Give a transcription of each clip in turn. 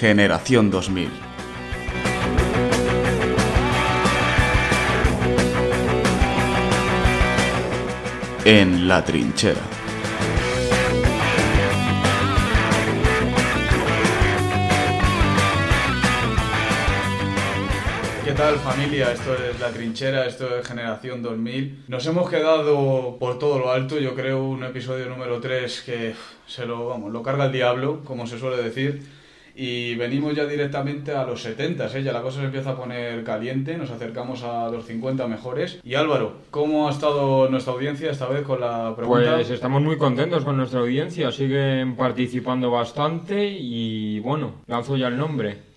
Generación 2000. En la trinchera. ¿Qué tal familia? Esto es La Trinchera, esto es Generación 2000. Nos hemos quedado por todo lo alto, yo creo un episodio número 3 que se lo, vamos, lo carga el diablo, como se suele decir. Y venimos ya directamente a los 70, ¿eh? ya la cosa se empieza a poner caliente, nos acercamos a los 50 mejores. Y Álvaro, ¿cómo ha estado nuestra audiencia esta vez con la pregunta? Pues estamos muy contentos con nuestra audiencia, siguen participando bastante y bueno, lanzo ya el nombre.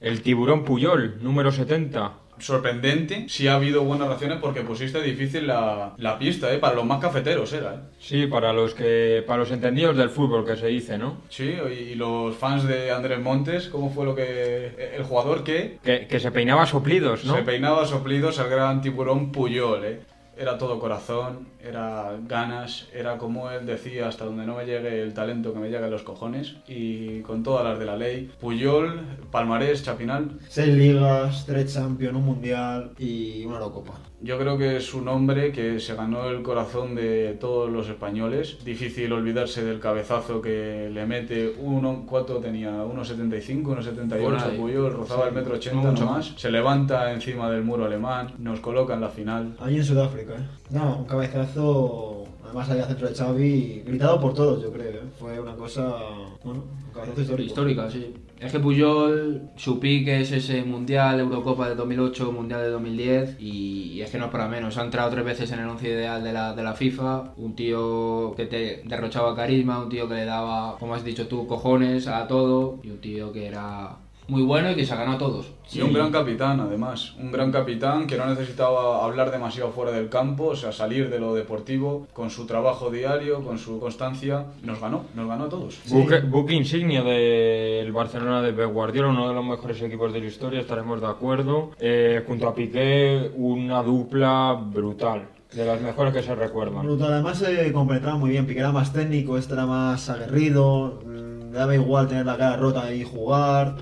El tiburón Puyol, número 70. Sorprendente, sí ha habido buenas reacciones porque pusiste difícil la, la pista, ¿eh? para los más cafeteros era. ¿eh? Sí, para los que para los entendidos del fútbol que se dice, ¿no? Sí, y los fans de Andrés Montes, ¿cómo fue lo que el jugador que Que, que se peinaba soplidos, ¿no? se peinaba soplidos al gran tiburón Puyol, ¿eh? Era todo corazón, era ganas, era como él decía, hasta donde no me llegue el talento que me llegue a los cojones y con todas las de la ley. Puyol, Palmarés, Chapinal, Seis ligas, tres champions, un mundial y una Eurocopa. Yo creo que es un hombre que se ganó el corazón de todos los españoles. Difícil olvidarse del cabezazo que le mete uno, ¿cuánto tenía? 1,75, Por 1,78, ahí. Puyol, rozaba el metro 80 mucho nomás. Se levanta encima del muro alemán, nos coloca en la final. Allí en Sudáfrica, ¿eh? No, un cabezazo, además allá centro de Xavi, gritado por todos, yo creo, ¿eh? Fue una cosa, bueno, un cabezazo histórico. Histórica, sí. Es que Puyol, su pique es ese Mundial, Eurocopa de 2008, Mundial de 2010 y, y es que no es para menos. Ha entrado tres veces en el once ideal de la, de la FIFA, un tío que te derrochaba carisma, un tío que le daba, como has dicho tú, cojones a todo y un tío que era muy bueno y que se ha ganado a todos. Y un gran capitán, además. Un gran capitán que no necesitaba hablar demasiado fuera del campo, o sea, salir de lo deportivo, con su trabajo diario, con su constancia. Nos ganó, nos ganó a todos. Buque, buque insignia del Barcelona de Pep Guardiola, uno de los mejores equipos de la historia, estaremos de acuerdo. Eh, junto a Piqué, una dupla brutal, de las mejores que se recuerdan. Brutal, además se compenetraba muy bien, Piqué era más técnico, este era más aguerrido, mm, le daba igual tener la cara rota y jugar.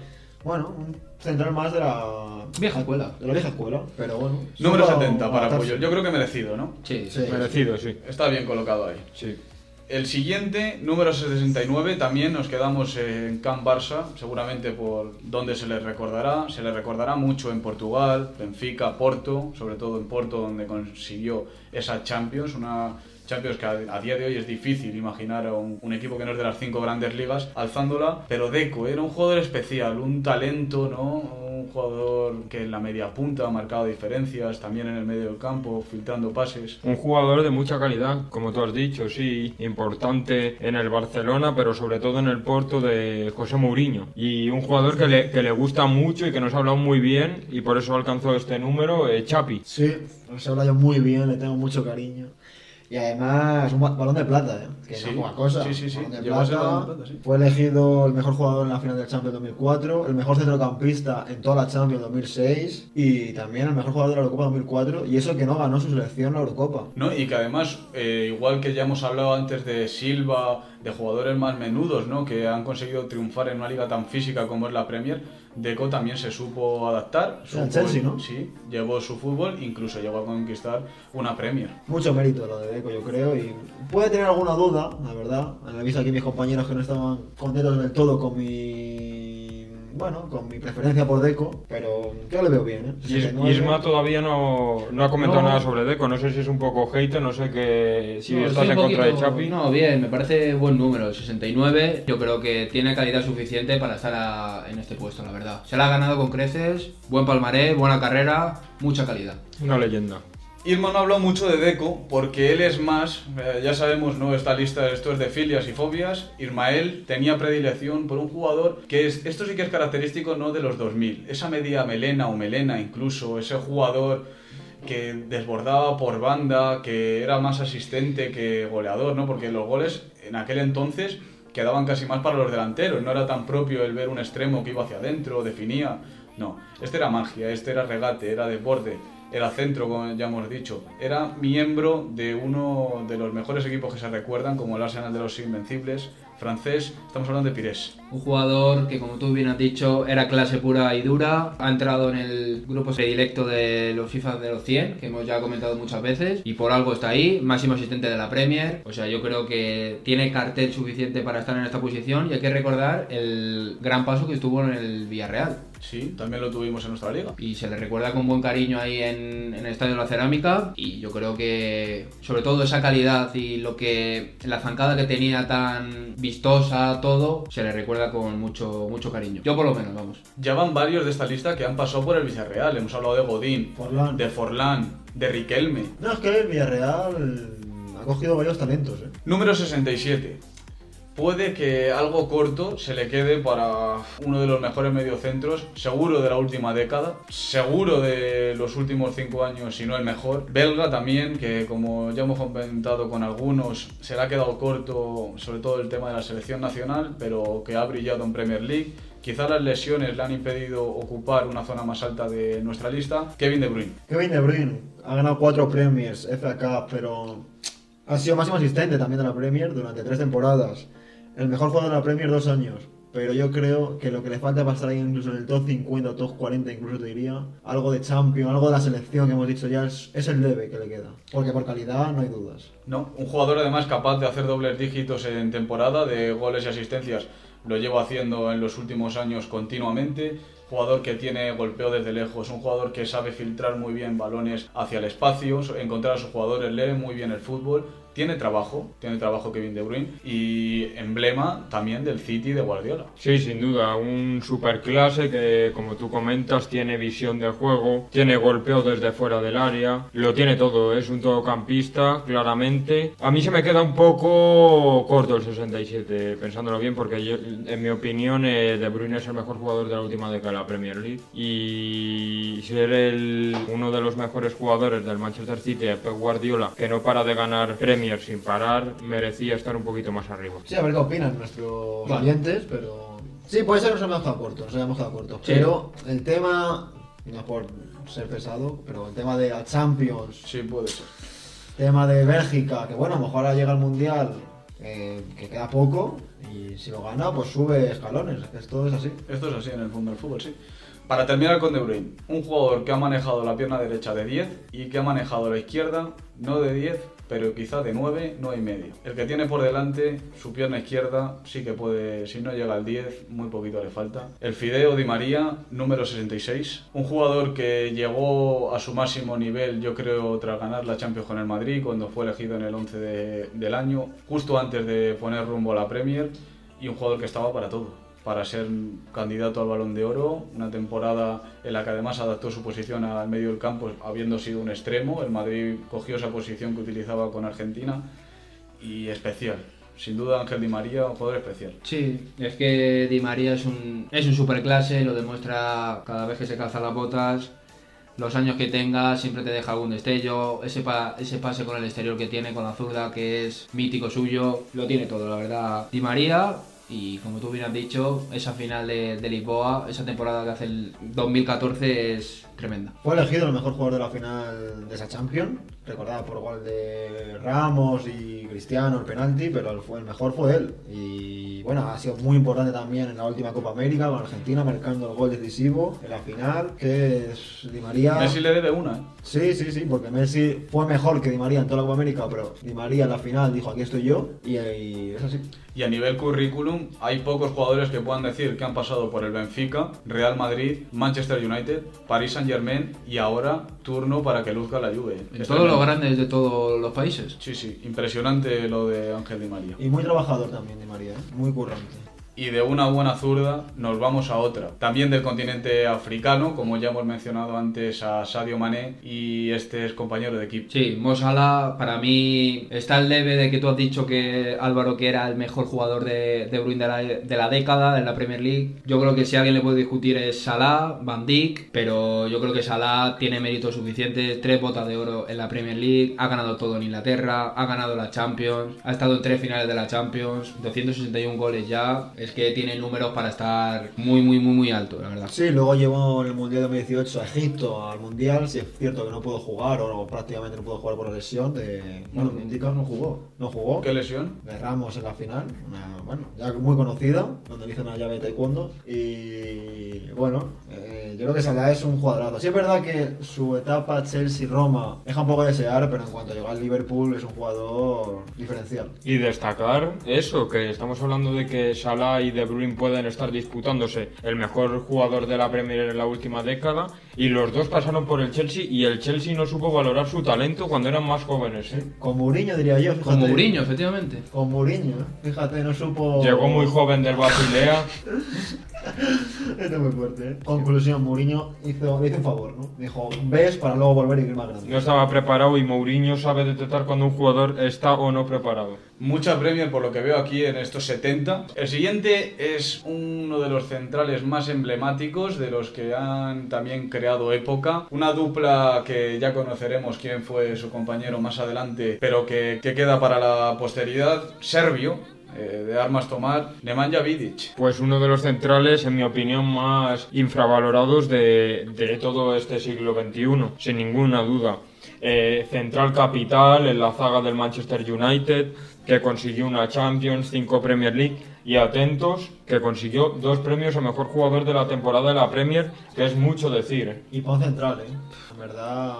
Bueno, un central más de la, Vieja escuela. de la vieja escuela, pero bueno. Número supo 70 para. Puyol. Yo creo que merecido, ¿no? Sí, Sí. Merecido, sí. Está bien colocado ahí. sí. El siguiente, número 69, también nos quedamos en Camp Barça, seguramente por donde se le recordará. Se le recordará mucho en Portugal, Benfica, Porto, sobre todo en Porto, donde consiguió esa Champions, una Champions que a, a día de hoy es difícil imaginar a un, un equipo que no es de las cinco grandes ligas alzándola. Pero Deco era un jugador especial, un talento, ¿no? Un jugador que en la media punta ha marcado diferencias, también en el medio del campo, filtrando pases. Un jugador de mucha calidad, como tú has dicho, sí, importante en el Barcelona, pero sobre todo en el Porto de José Mourinho. Y un jugador que le, que le gusta mucho y que nos ha hablado muy bien, y por eso alcanzó este número, eh, Chapi. Sí, se habla yo muy bien, le tengo mucho cariño. Y además, un ba- balón de plata, ¿eh? Que Sí, no es poca cosa. sí, sí, sí, de plata, balón de plata, sí. Fue elegido el mejor jugador en la final del Champions 2004, el mejor centrocampista en toda la Champions 2006 y también el mejor jugador de la Eurocopa 2004. Y eso que no ganó su selección la Eurocopa. ¿no? Y que además, eh, igual que ya hemos hablado antes de Silva, de jugadores más menudos, ¿no? Que han conseguido triunfar en una liga tan física como es la Premier, Deco también se supo adaptar. Supo- Chelsea, ¿no? Sí, llevó su fútbol, incluso llegó a conquistar una Premier. Mucho mérito lo de Deco, yo creo. Y puede tener alguna duda, la verdad. Han visto aquí mis compañeros que no estaban contentos del todo con mi. Bueno, con mi preferencia por Deco, pero yo le veo bien, ¿eh? Is- 69. Isma todavía no, no ha comentado No. nada sobre Deco, no sé si es un poco hater, no sé que, si No, estás en contra de Chapi. No, bien, me parece buen número, 69. Yo creo que tiene calidad suficiente para estar a- en este puesto, la verdad. Se la ha ganado con creces, buen palmarés, buena carrera, mucha calidad. Una leyenda. Irma no habló mucho de Deco porque él es más, eh, ya sabemos, ¿no? Esta lista, esto es de filias y fobias. Irmael tenía predilección por un jugador que es, esto sí que es característico, ¿no? De los 2000. Esa media melena o melena incluso, ese jugador que desbordaba por banda, que era más asistente que goleador, ¿no? Porque los goles en aquel entonces quedaban casi más para los delanteros, no era tan propio el ver un extremo que iba hacia adentro, definía. No, este era magia, este era regate, era desborde. Era centro, como ya hemos dicho. Era miembro de uno de los mejores equipos que se recuerdan, como el Arsenal de los Invencibles, francés. Estamos hablando de Pires. Un jugador que, como tú bien has dicho, era clase pura y dura. Ha entrado en el grupo predilecto de los FIFA de los 100, que hemos ya comentado muchas veces, y por algo está ahí. Máximo asistente de la Premier. O sea, yo creo que tiene cartel suficiente para estar en esta posición. Y hay que recordar el gran paso que estuvo en el Villarreal. Sí, también lo tuvimos en nuestra liga. Y se le recuerda con buen cariño ahí en, en el Estadio de la Cerámica. Y yo creo que, sobre todo, esa calidad y lo que. la zancada que tenía tan vistosa, todo, se le recuerda con mucho, mucho cariño. Yo, por lo menos, vamos. Ya van varios de esta lista que han pasado por el Villarreal. Hemos hablado de Godín, Forlán. de Forlán, de Riquelme. No, es que el Villarreal ha cogido varios talentos, ¿eh? Número 67. Puede que algo corto se le quede para uno de los mejores mediocentros, seguro de la última década, seguro de los últimos cinco años, si no el mejor. Belga también, que como ya hemos comentado con algunos, se le ha quedado corto, sobre todo el tema de la selección nacional, pero que ha brillado en Premier League. Quizá las lesiones le han impedido ocupar una zona más alta de nuestra lista. Kevin De Bruyne. Kevin De Bruyne ha ganado cuatro premiers, FA Cup, pero ha sido máximo asistente también de la Premier durante tres temporadas. El mejor jugador de la Premier dos años. Pero yo creo que lo que le falta para estar ahí incluso en el top 50 o top 40 incluso te diría, algo de Champions, algo de la selección que hemos dicho ya, es, es el debe que le queda. Porque por calidad no hay dudas. No, un jugador además capaz de hacer dobles dígitos en temporada de goles y asistencias. Lo llevo haciendo en los últimos años continuamente. Jugador que tiene golpeo desde lejos, un jugador que sabe filtrar muy bien balones hacia el espacio, encontrar a sus jugadores, lee muy bien el fútbol. Tiene trabajo, tiene trabajo Kevin De Bruyne y emblema también del City de Guardiola. Sí, sin duda, un superclase que, como tú comentas, tiene visión de juego, tiene golpeo desde fuera del área, lo tiene todo, es un todocampista, claramente. A mí se me queda un poco corto el 67, pensándolo bien, porque yo, en mi opinión eh, De Bruyne es el mejor jugador de la última década la Premier League y ser el, uno de los mejores jugadores del Manchester City, Pep Guardiola, que no para de ganar Premier sin parar, merecía estar un poquito más arriba. Sí, a ver qué opinan nuestros Vale. oyentes, pero... Sí, puede ser que nos hayamos quedado cortos, nos hayamos quedado cortos. Sí. Pero el tema, no por ser pesado, pero el tema de la Champions, Sí, puede ser. tema de Bélgica, que bueno, a lo mejor ahora llega el Mundial, eh, que queda poco, y si lo gana, pues sube escalones, esto es así. Esto es así en el mundo del fútbol, sí. Para terminar con De Bruyne, un jugador que ha manejado la pierna derecha de 10 y que ha manejado la izquierda no de 10, pero quizá de 9, 9 y medio. El que tiene por delante su pierna izquierda sí que puede, si no llega al 10, muy poquito le falta. El Fideo Di María, número 66, un jugador que llegó a su máximo nivel, yo creo, tras ganar la Champions con el Madrid, cuando fue elegido en el 11 de- del año, justo antes de poner rumbo a la Premier, y un jugador que estaba para todo para ser candidato al balón de oro, una temporada en la que además adaptó su posición al medio del campo, habiendo sido un extremo, el Madrid cogió esa posición que utilizaba con Argentina y especial. Sin duda Ángel Di María, un jugador especial. Sí, es que Di María es un, es un superclase, lo demuestra cada vez que se calza las botas. Los años que tenga siempre te deja algún destello. Ese, pa- ese pase con el exterior que tiene, con la zurda, que es mítico suyo. Lo tiene todo, la verdad. Di María, y como tú bien has dicho, esa final de, de Lisboa, esa temporada que hace el 2014 es tremenda. Fue elegido el mejor jugador de la final de esa Champions, recordada por gol de Ramos y Cristiano, el penalti, pero el, fue, el mejor fue él. Y bueno, ha sido muy importante también en la última Copa América con Argentina, marcando el gol decisivo en la final, que es Di María. Messi le debe una, ¿eh? Sí, sí, sí, porque Messi fue mejor que Di María en toda la Copa América, pero Di María en la final dijo aquí estoy yo, y, y es así. Y a nivel currículum, hay pocos jugadores que puedan decir que han pasado por el Benfica, Real Madrid, Manchester United, Paris Saint Germain y ahora turno para que luzca la Juve. En Es todos los grandes de todos los países. Sí, sí, impresionante lo de Ángel Di María. Y muy trabajador también Di María, ¿eh? muy currante. Y de una buena zurda nos vamos a otra. También del continente africano, como ya hemos mencionado antes a Sadio Mané y este es compañero de equipo. Sí, Mo Salah, para mí está el leve de que tú has dicho que Álvaro que era el mejor jugador de, de Bruin de la, de la década en la Premier League. Yo creo que si alguien le puede discutir es Salah, Van Dijk, pero yo creo que Salah tiene méritos suficientes, tres botas de oro en la Premier League, ha ganado todo en Inglaterra, ha ganado la Champions, ha estado en tres finales de la Champions, 261 goles ya, Es que tiene números para estar muy, muy, muy, muy alto, la verdad. Sí, luego llevó en el Mundial 2018 a Egipto al Mundial. Sí, es cierto que no pudo jugar o prácticamente no pudo jugar por la lesión de. Bueno, me indica no jugó. No jugó. ¿Qué lesión? De Ramos en la final. Una, bueno, ya muy conocida, donde le hizo una llave de taekwondo. Y bueno, eh, yo creo que Salah es un jugadorazo. Sí, es verdad que su etapa Chelsea-Roma deja un poco de desear, pero en cuanto llegó al Liverpool es un jugador diferencial. Y destacar eso, que estamos hablando de que Salah y De Bruyne pueden estar disputándose el mejor jugador de la Premier en la última década y los dos pasaron por el Chelsea y el Chelsea no supo valorar su talento cuando eran más jóvenes. ¿eh? Con Mourinho diría yo. Con fíjate. Mourinho, efectivamente. Con Mourinho, fíjate, no supo. Llegó muy joven del Basilea. Esto es muy fuerte, ¿eh? Conclusión, Mourinho hizo, le hizo un favor, ¿no? Dijo, ves para luego volver y ir más grande. No estaba preparado y Mourinho sabe detectar cuando un jugador está o no preparado. Mucha Premier por lo que veo aquí en estos 70. El siguiente es uno de los centrales más emblemáticos, de los que han también creado época. Una dupla que ya conoceremos quién fue su compañero más adelante, pero que, que queda para la posteridad. Serbio, eh, de armas tomar, Nemanja Vidic. Pues uno de los centrales, en mi opinión, más infravalorados de, de todo este siglo XXI, sin ninguna duda. Eh, central capital en la zaga del Manchester United, que consiguió una Champions, cinco Premier League y atentos, que consiguió dos premios a mejor jugador de la temporada de la Premier, que es mucho decir. ¿eh? Y para un central, ¿eh? En verdad,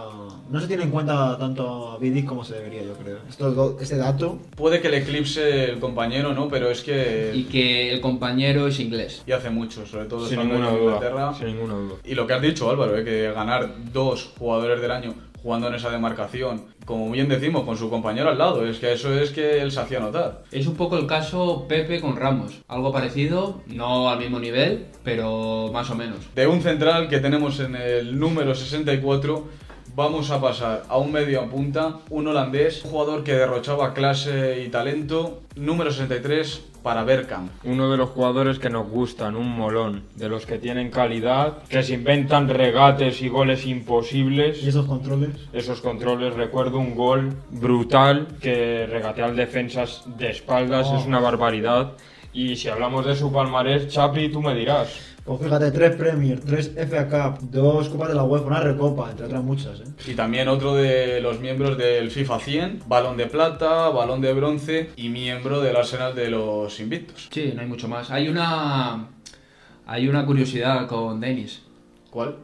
no se tiene en cuenta tanto a Vidic como se debería, yo creo. Esto, este dato, Puede que le eclipse el compañero, ¿no? Pero es que... Y que el compañero es inglés. Y hace mucho, sobre todo Sin ninguna en duda. Inglaterra. Sin ninguna duda. Y lo que has dicho, Álvaro, ¿eh? que ganar dos jugadores del año jugando en esa demarcación, como bien decimos, con su compañero al lado, es que eso es que él se hacía notar. Es un poco el caso Pepe con Ramos. Algo parecido, no al mismo nivel, pero más o menos. De un central que tenemos en el número 64, vamos a pasar a un medio a punta, un holandés, un jugador que derrochaba clase y talento, número 63 para Bergkamp. Uno de los jugadores que nos gustan, un molón, de los que tienen calidad, que se inventan regates y goles imposibles. y esos controles. Esos controles, recuerdo un gol brutal que regatea al defensas de espaldas, Oh. es una barbaridad. Y si hablamos de su palmarés, Chapi, tú me dirás. Pues fíjate, tres Premier, tres FA Cup, dos Copas de la UEFA, una Recopa, entre otras muchas, ¿eh? Y también otro de los miembros del FIFA 100, balón de plata, balón de bronce y miembro del arsenal de los invictos. Sí, no hay mucho más. Hay una. Hay una curiosidad con Dennis, ¿Cuál?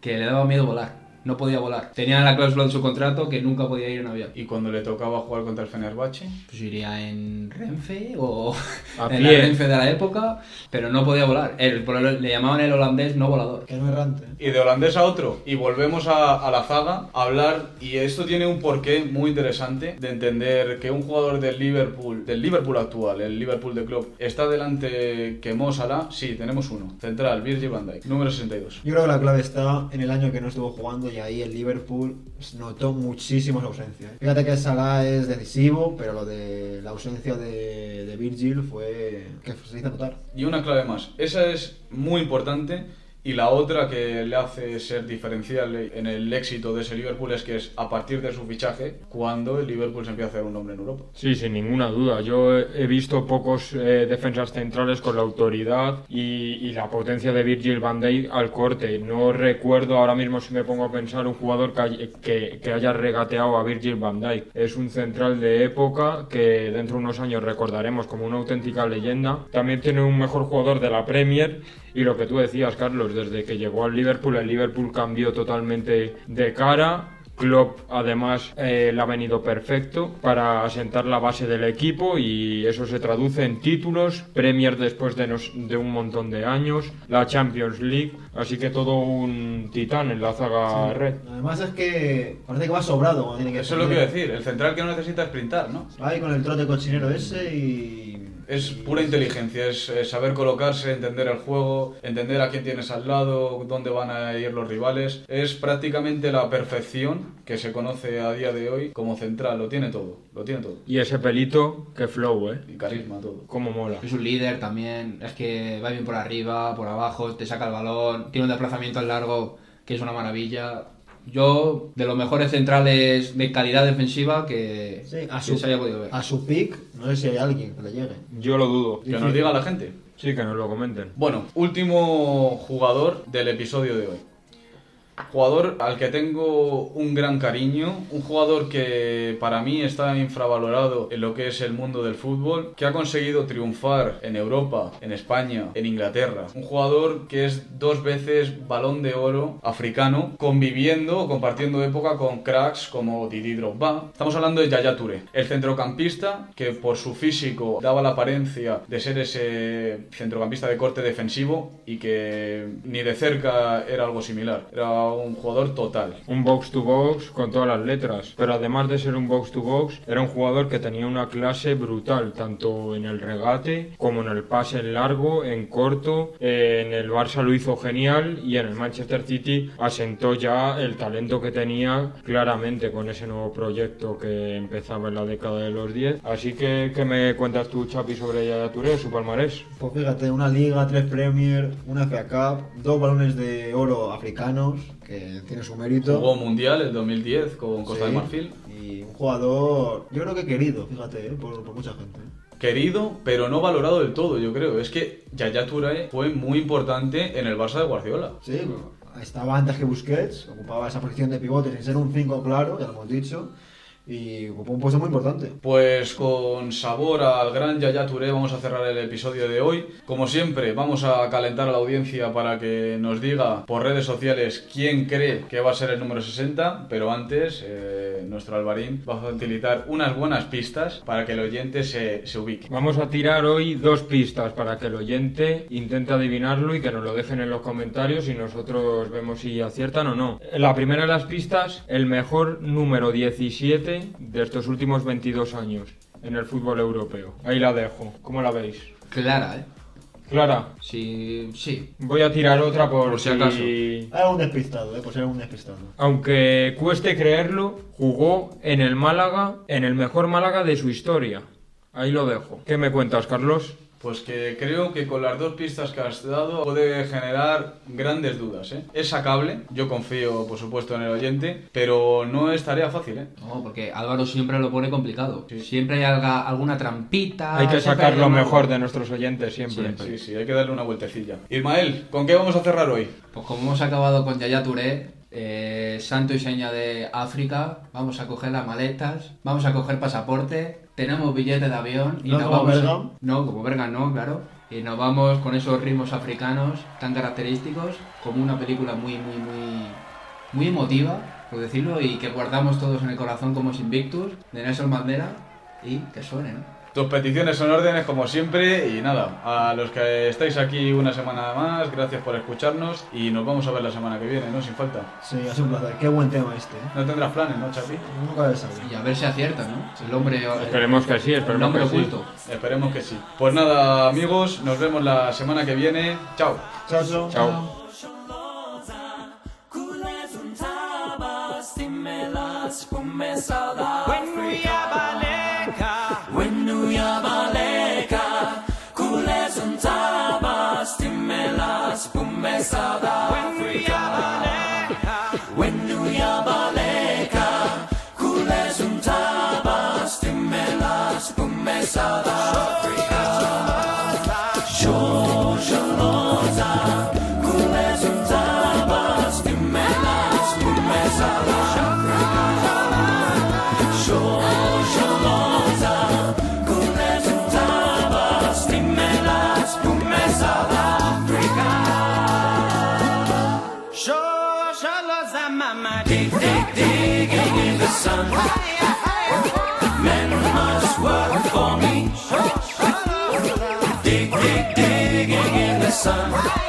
que le daba miedo volar. No podía volar. Tenía la cláusula en su contrato que nunca podía ir en avión. Y cuando le tocaba jugar contra el Fenerbahce, Pues iría en Renfe o A en pie. la Renfe de la época, pero no podía volar. El- por el- le llamaban el holandés no volador. Que no errante. Y de holandés a otro, y volvemos a, a la zaga a hablar, y esto tiene un porqué muy interesante de entender que un jugador del Liverpool, del Liverpool actual, el Liverpool de club, está delante que Mo Salah, sí, tenemos uno, central, Virgil van Dijk, número 62. Yo creo que la clave está en el año que no estuvo jugando y ahí el Liverpool notó muchísimo su ausencia. ¿eh? Fíjate que Salah es decisivo, pero lo de la ausencia de, de Virgil fue que se hizo notar. Y una clave más, esa es muy importante. Y la otra que le hace ser diferencial en el éxito de ese Liverpool es que es a partir de su fichaje cuando el Liverpool se empieza a hacer un nombre en Europa. Sí, sin ninguna duda. Yo he visto pocos eh, defensas centrales con la autoridad y, y la potencia de Virgil van Dijk al corte. No recuerdo ahora mismo si me pongo a pensar un jugador que, que, que haya regateado a Virgil van Dijk. Es un central de época que dentro de unos años recordaremos como una auténtica leyenda. También tiene un mejor jugador de la Premier y lo que tú decías, Carlos, desde que llegó al Liverpool, el Liverpool cambió totalmente de cara. Klopp además eh, le ha venido perfecto para asentar la base del equipo y eso se traduce en títulos, Premier después de, nos- de un montón de años, la Champions League, así que todo un titán en la zaga red. Además es que parece que va sobrado tiene que Eso es lo que a decir, el central que no necesita sprintar, ¿no? Ahí con el trote cochinero ese y... Es pura inteligencia, es, eh, saber colocarse, entender el juego, entender a quién tienes al lado, dónde van a ir los rivales. Es prácticamente la perfección que se conoce a día de hoy como central, lo tiene todo, lo tiene todo. Y ese pelito, que flow, ¿eh? Y carisma, todo. Cómo mola. Es un líder también, es que va bien por arriba, por abajo, te saca el balón, tiene un desplazamiento al largo que es una maravilla. Yo, de los mejores centrales de calidad defensiva que, Sí, a que su, se haya podido ver. a su pick, no sé si hay alguien que le llegue. Yo lo dudo. Que nos diga la gente. Sí, que nos lo comenten. Bueno, último jugador del episodio de hoy. Jugador al que tengo un gran cariño, un jugador que para mí está infravalorado en lo que es el mundo del fútbol, que ha conseguido triunfar en Europa, en España, en Inglaterra. Un jugador que es dos veces balón de oro africano, conviviendo compartiendo época con cracks como Didi Drogba. Estamos hablando de Yaya Touré, el centrocampista que por su físico daba la apariencia de ser ese centrocampista de corte defensivo y que ni de cerca era algo similar. Era un jugador total. Un box to box con todas las letras. Pero además de ser un box to box, era un jugador que tenía una clase brutal, tanto en el regate como en el pase en largo, en corto. En el Barça lo hizo genial y en el Manchester City asentó ya el talento que tenía claramente con ese nuevo proyecto que empezaba en la década de los 10. Así que, ¿qué me cuentas tú, Chapi, sobre Yaya Touré, su palmarés? Pues fíjate, una liga, tres Premier, una FA Cup, dos balones de oro africanos, que tiene su mérito. Jugó mundial el 2010 con Costa Sí, de Marfil. Y un jugador, yo creo que querido, fíjate, eh, por, por mucha gente. Querido, pero no valorado del todo, yo creo. Es que Yaya Touré fue muy importante en el Barça de Guardiola. Sí, estaba antes que Busquets, ocupaba esa posición de pivote sin ser un 5 claro, ya lo hemos dicho, y ocupó un puesto muy importante. Pues con sabor al gran Yaya Touré vamos a cerrar el episodio de hoy. Como siempre, vamos a calentar a la audiencia para que nos diga por redes sociales quién cree que va a ser el número 60, pero antes eh, nuestro Alvarín va a facilitar unas buenas pistas para que el oyente se, se ubique. Vamos a tirar hoy dos pistas para que el oyente intente adivinarlo y que nos lo dejen en los comentarios y nosotros vemos si aciertan o no. La primera de las pistas, el mejor número 17 de estos últimos 22 años en el fútbol europeo. Ahí la dejo. ¿Cómo la veis? Clara, ¿eh? Clara, Sí, sí. voy a tirar otra por, Por si acaso. Hay un despistado, eh, por ser un despistado. Aunque cueste creerlo, jugó en el Málaga, en el mejor Málaga de su historia. Ahí lo dejo. ¿Qué me cuentas, Carlos? Pues que creo que con las dos pistas que has dado puede generar grandes dudas. ¿eh? Es sacable, yo confío por supuesto en el oyente, pero no es tarea fácil. ¿eh? No, porque Álvaro siempre lo pone complicado. Siempre hay alga- alguna trampita. Hay que sacar lo algo. mejor de nuestros oyentes siempre. Siempre. Sí, sí, hay que darle una vueltecilla. Ismael, ¿con qué vamos a cerrar hoy? Pues como hemos acabado con Yaya Touré, eh, santo y seña de África, vamos a coger las maletas, vamos a coger pasaporte, tenemos billete de avión y No nos como vamos. No, como Bergam no, claro. Y nos vamos con esos ritmos africanos tan característicos, como una película muy, muy, muy, muy emotiva, por decirlo, y que guardamos todos en el corazón como es Invictus, de Nelson Mandela, y que suene, ¿no? Tus peticiones son órdenes como siempre y nada, a los que estáis aquí una semana más, gracias por escucharnos y nos vamos a ver la semana que viene, ¿no? Sin falta. Sí, ha sido un placer. Qué buen tema este. ¿eh? No tendrás planes, ¿no, Chapi? Nunca se sabe. Y a ver si acierta, ¿no? El hombre... Esperemos que sí, el esperemos hombre que sí. oculto. Esperemos que sí. Pues nada, amigos, nos vemos la semana que viene. Chao. Chao, chao. Chao. South Africa Wenuyabaleka Kule Mama, dig, dig, digging in the sun. Men must work for me. Dig, dig, digging in the sun.